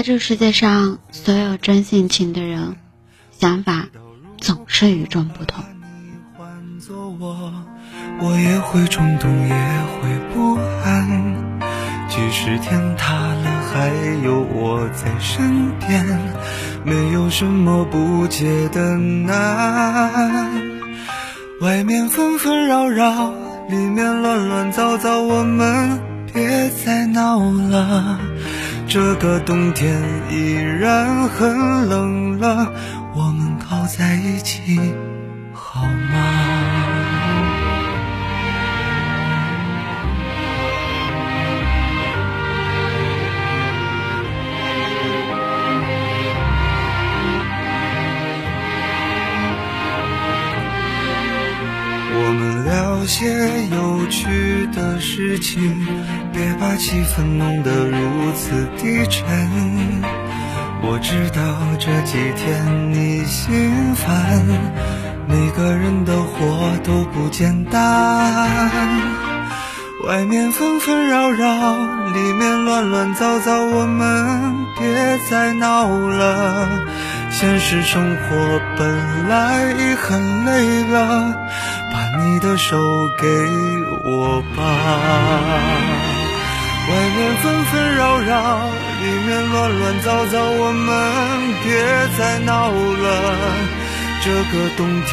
在这世界上，所有真性情的人，想法总是与众不同。我也会冲动，也会不安。即使天塌了，还有我在身边，没有什么不解的难。外面纷纷扰扰，里面乱乱糟糟，我们别再闹了。这个冬天依然很冷了，我们靠在一起好吗？些有趣的事情，别把气氛弄得如此低沉。我知道这几天你心烦，每个人的活都不简单。外面纷纷扰扰，里面乱乱糟糟，我们别再闹了。现实生活本来已很累了。你的手给我吧，外面纷纷扰扰，里面乱乱糟糟，我们别再闹了。这个冬天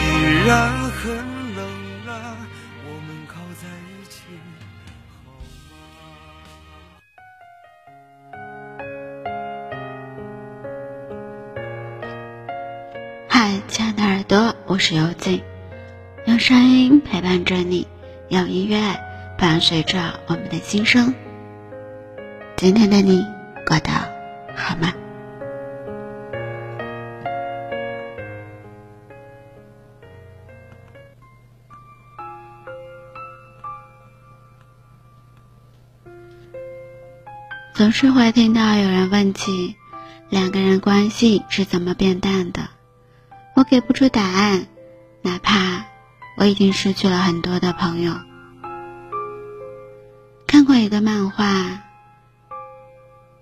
依然很冷了，我们靠在一起好吗？嗨，亲爱的耳朵，我是尤静。用声音陪伴着你，用音乐伴随着我们的心声。今天的你过得好吗？总是会听到有人问起两个人关系是怎么变淡的，我给不出答案，哪怕。我已经失去了很多的朋友。看过一个漫画，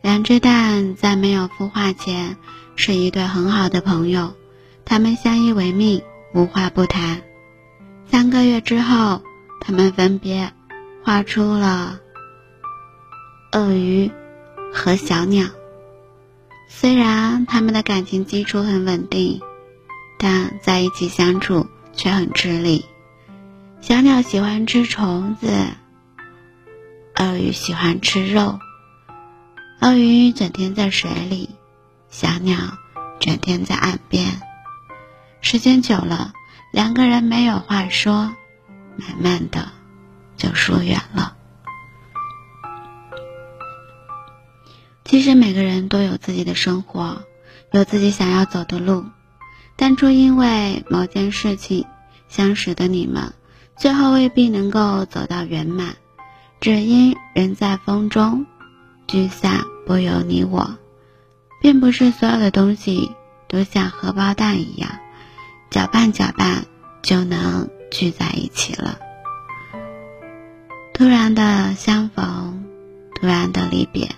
两只蛋在没有孵化前是一对很好的朋友，他们相依为命，无话不谈。三个月之后，他们分别画出了鳄鱼和小鸟。虽然他们的感情基础很稳定，但在一起相处。却很吃力。小鸟喜欢吃虫子，鳄鱼喜欢吃肉。鳄鱼整天在水里，小鸟整天在岸边。时间久了，两个人没有话说，慢慢的就疏远了。其实每个人都有自己的生活，有自己想要走的路。当初因为某件事情相识的你们，最后未必能够走到圆满，只因人在风中，聚散不由你我，并不是所有的东西都像荷包蛋一样，搅拌搅拌就能聚在一起了。突然的相逢，突然的离别，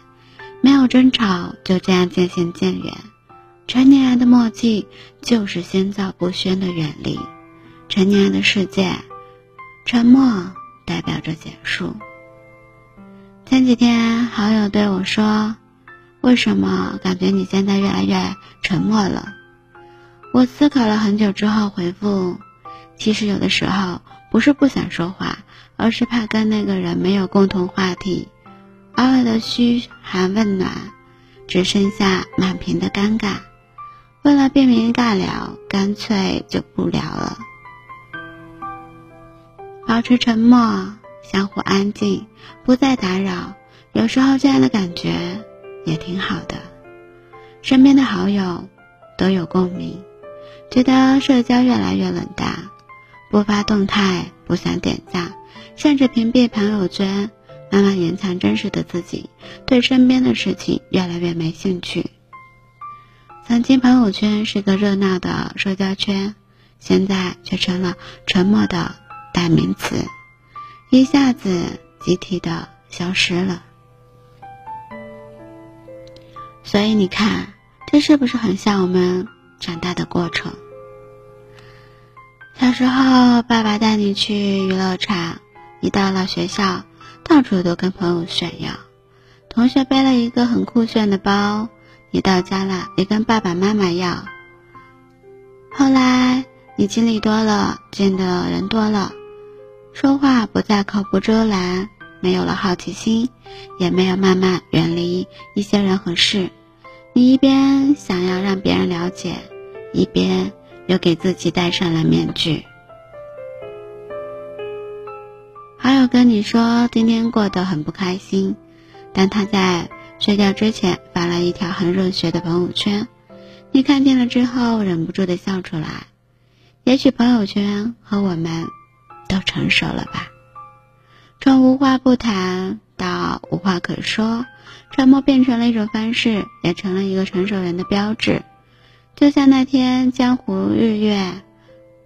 没有争吵，就这样渐行渐远。成年人的默契就是心照不宣的远离，成年人的世界，沉默代表着结束。前几天好友对我说：“为什么感觉你现在越来越沉默了？”我思考了很久之后回复：“其实有的时候不是不想说话，而是怕跟那个人没有共同话题，偶尔的嘘寒问暖，只剩下满屏的尴尬。”为了避免尬聊，干脆就不聊了。保持沉默，相互安静，不再打扰。有时候这样的感觉也挺好的。身边的好友都有共鸣，觉得社交越来越冷淡，不发动态，不想点赞，甚至屏蔽朋友圈，慢慢隐藏真实的自己，对身边的事情越来越没兴趣。曾经朋友圈是个热闹的社交圈，现在却成了沉默的代名词，一下子集体的消失了。所以你看，这是不是很像我们长大的过程？小时候，爸爸带你去娱乐场，一到了学校，到处都跟朋友炫耀。同学背了一个很酷炫的包，你到家了，也跟爸爸妈妈要。后来你经历多了，见的人多了，说话不再口不遮拦，没有了好奇心，也没有慢慢远离一些人和事。你一边想要让别人了解，一边。又给自己戴上了面具。好友跟你说今天过得很不开心，但他在睡觉之前发了一条很热血的朋友圈，你看见了之后忍不住的笑出来。也许朋友圈和我们都成熟了吧，从无话不谈到无话可说，沉默变成了一种方式，也成了一个成熟人的标志。就像那天江湖日月，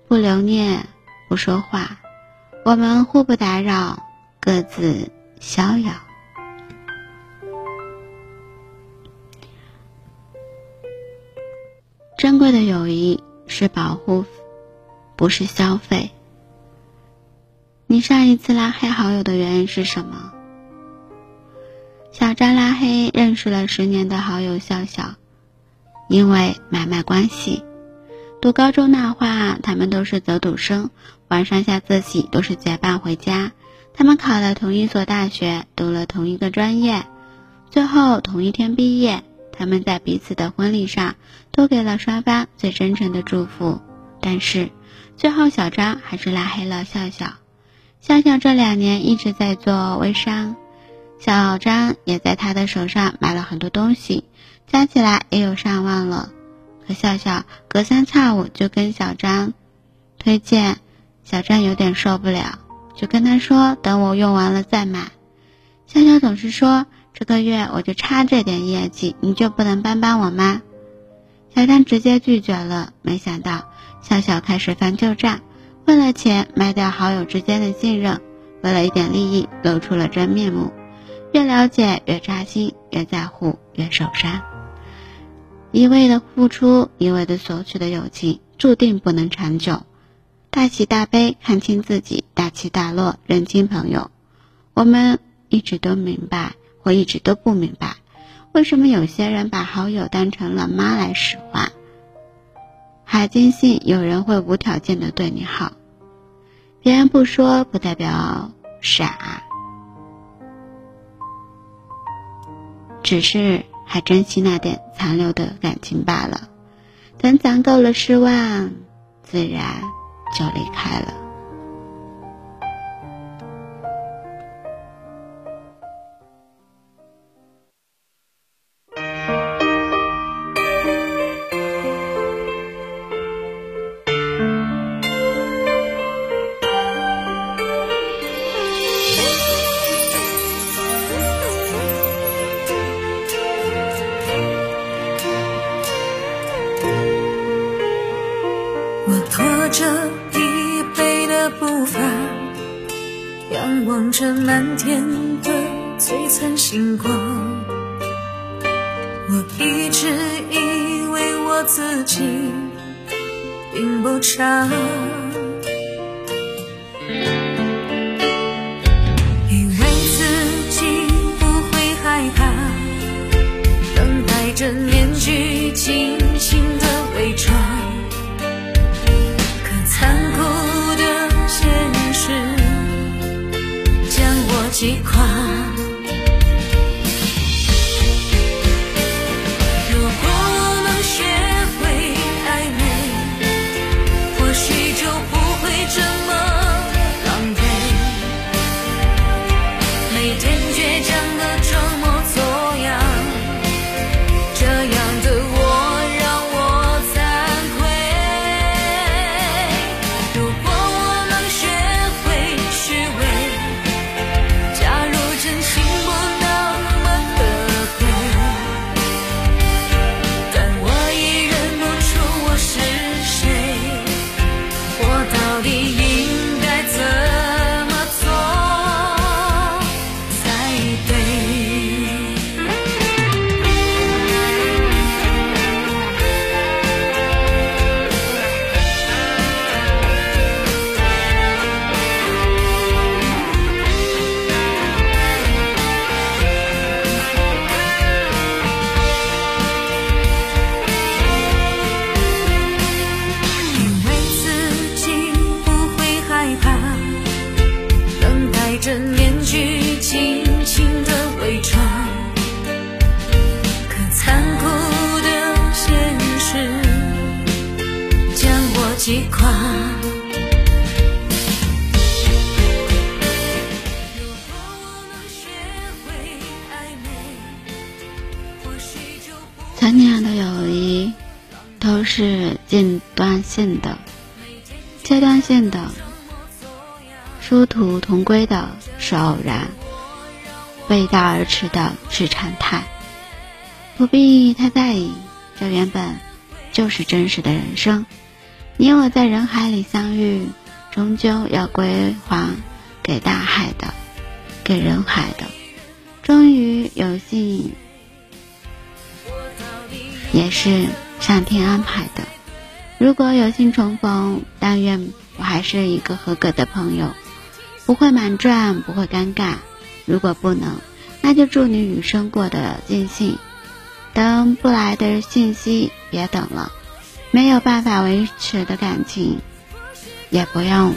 不留念，不说话，我们互不打扰，各自逍遥。贵的友谊是保护，不是消费。你上一次拉黑好友的原因是什么？小张拉黑认识了十年的好友笑笑。因为买卖关系，读高中那会，他们都是走读生，晚上下自习都是结伴回家。他们考了同一所大学，读了同一个专业，最后同一天毕业。他们在彼此的婚礼上都给了双方最真诚的祝福。但是，最后小张还是拉黑了笑笑。笑笑这两年一直在做微商，小张也在他的手上买了很多东西。加起来也有上万了，可笑笑隔三差五就跟小张推荐，小张有点受不了，就跟他说等我用完了再买。笑笑总是说这个月我就差这点业绩，你就不能帮帮我吗？小张直接拒绝了。没想到笑笑开始翻旧账，为了钱卖掉好友之间的信任，为了一点利益露出了真面目，越了解越扎心，越在乎越受伤。一味的付出，一味的索取的友情，注定不能长久。大喜大悲，看清自己；大起大落，认清朋友。我们一直都明白，我一直都不明白，为什么有些人把好友当成了妈来使唤，还坚信有人会无条件的对你好。别人不说，不代表傻，只是。还珍惜那点残留的感情罢了，等攒够了失望，自然就离开了。这满天的璀璨星光，我一直以为我自己并不差，是间断性的、阶段性的，殊途同归的是偶然，背道而驰的是常态。不必太在意，这原本就是真实的人生。你我在人海里相遇，终究要归还给大海的，给人海的。终于有幸。也是上天安排的。如果有幸重逢，但愿我还是一个合格的朋友，不会满转，不会尴尬。如果不能，那就祝你余生过得尽兴。等不来的信息，别等了。没有办法维持的感情，也不用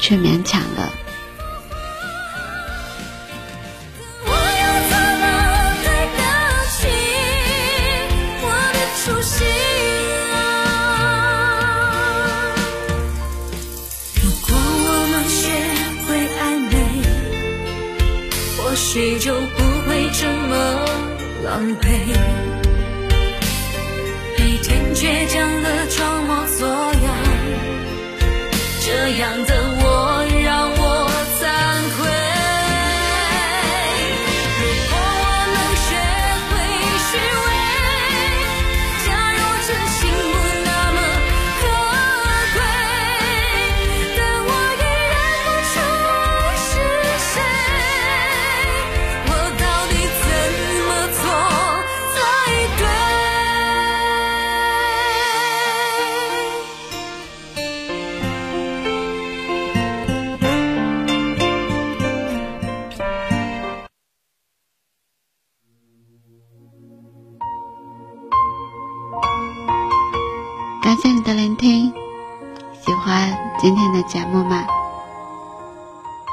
去勉强了。狼狈，每天倔强的装模作样，这样的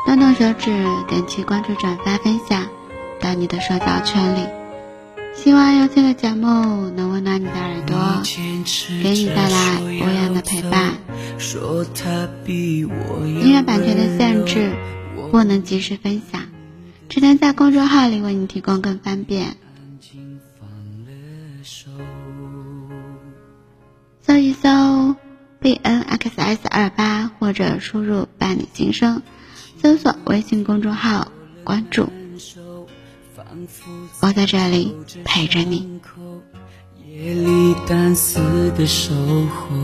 动动手指，点击关注、转发、分享到你的社交圈里。希望有趣的节目能温暖你的耳朵，给你带来无言的陪伴。音乐版权的限制，不能及时分享，只能在公众号里为你提供更方便。搜一搜 b n x s 二八，或者输入“伴你今生”，搜索微信公众号关注。我在这里陪着你。夜里单丝的守候，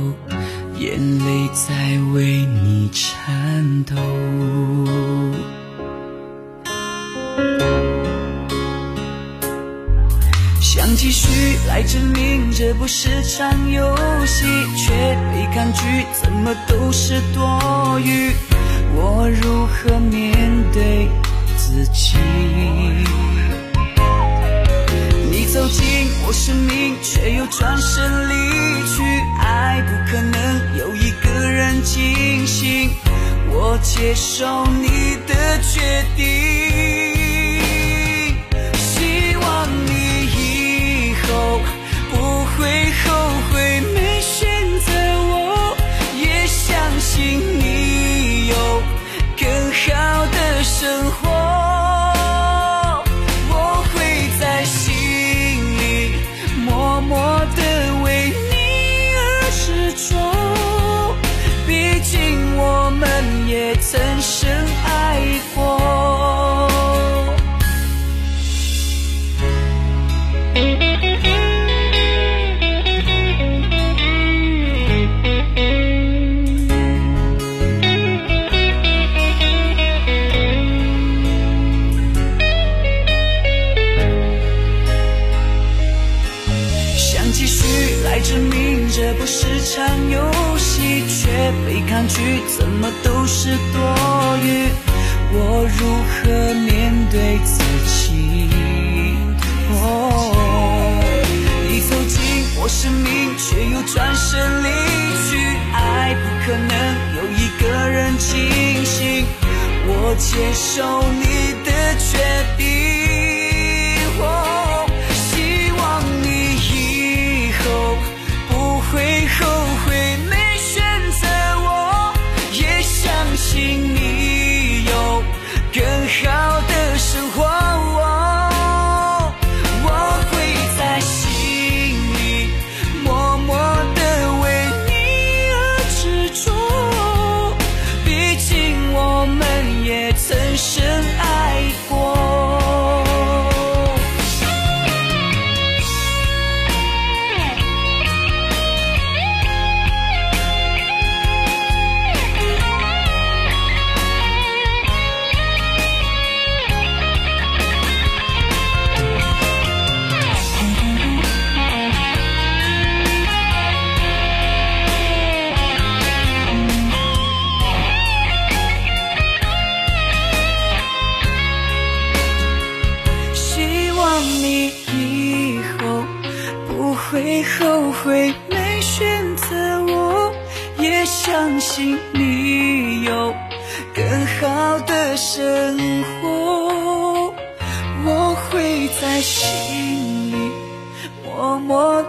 眼泪在为你颤抖。想继续来证明这不是场游戏，却被抗拒，怎么都是多余。我如何面对自己？你走进我生命，却又转身离去。爱不可能有一个人清醒，我接受你的决定。怎么都是多余，我如何面对自己？哦，你走进我生命，却又转身离去。爱不可能有一个人清醒，我接受你的决定。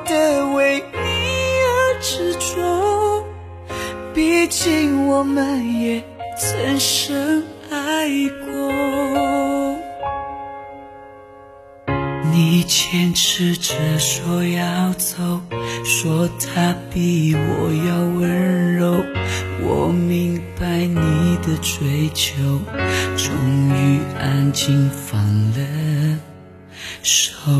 的为你而执着，毕竟我们也曾深爱过。你坚持着说要走，说他比我要温柔。我明白你的追求，终于安静放了手。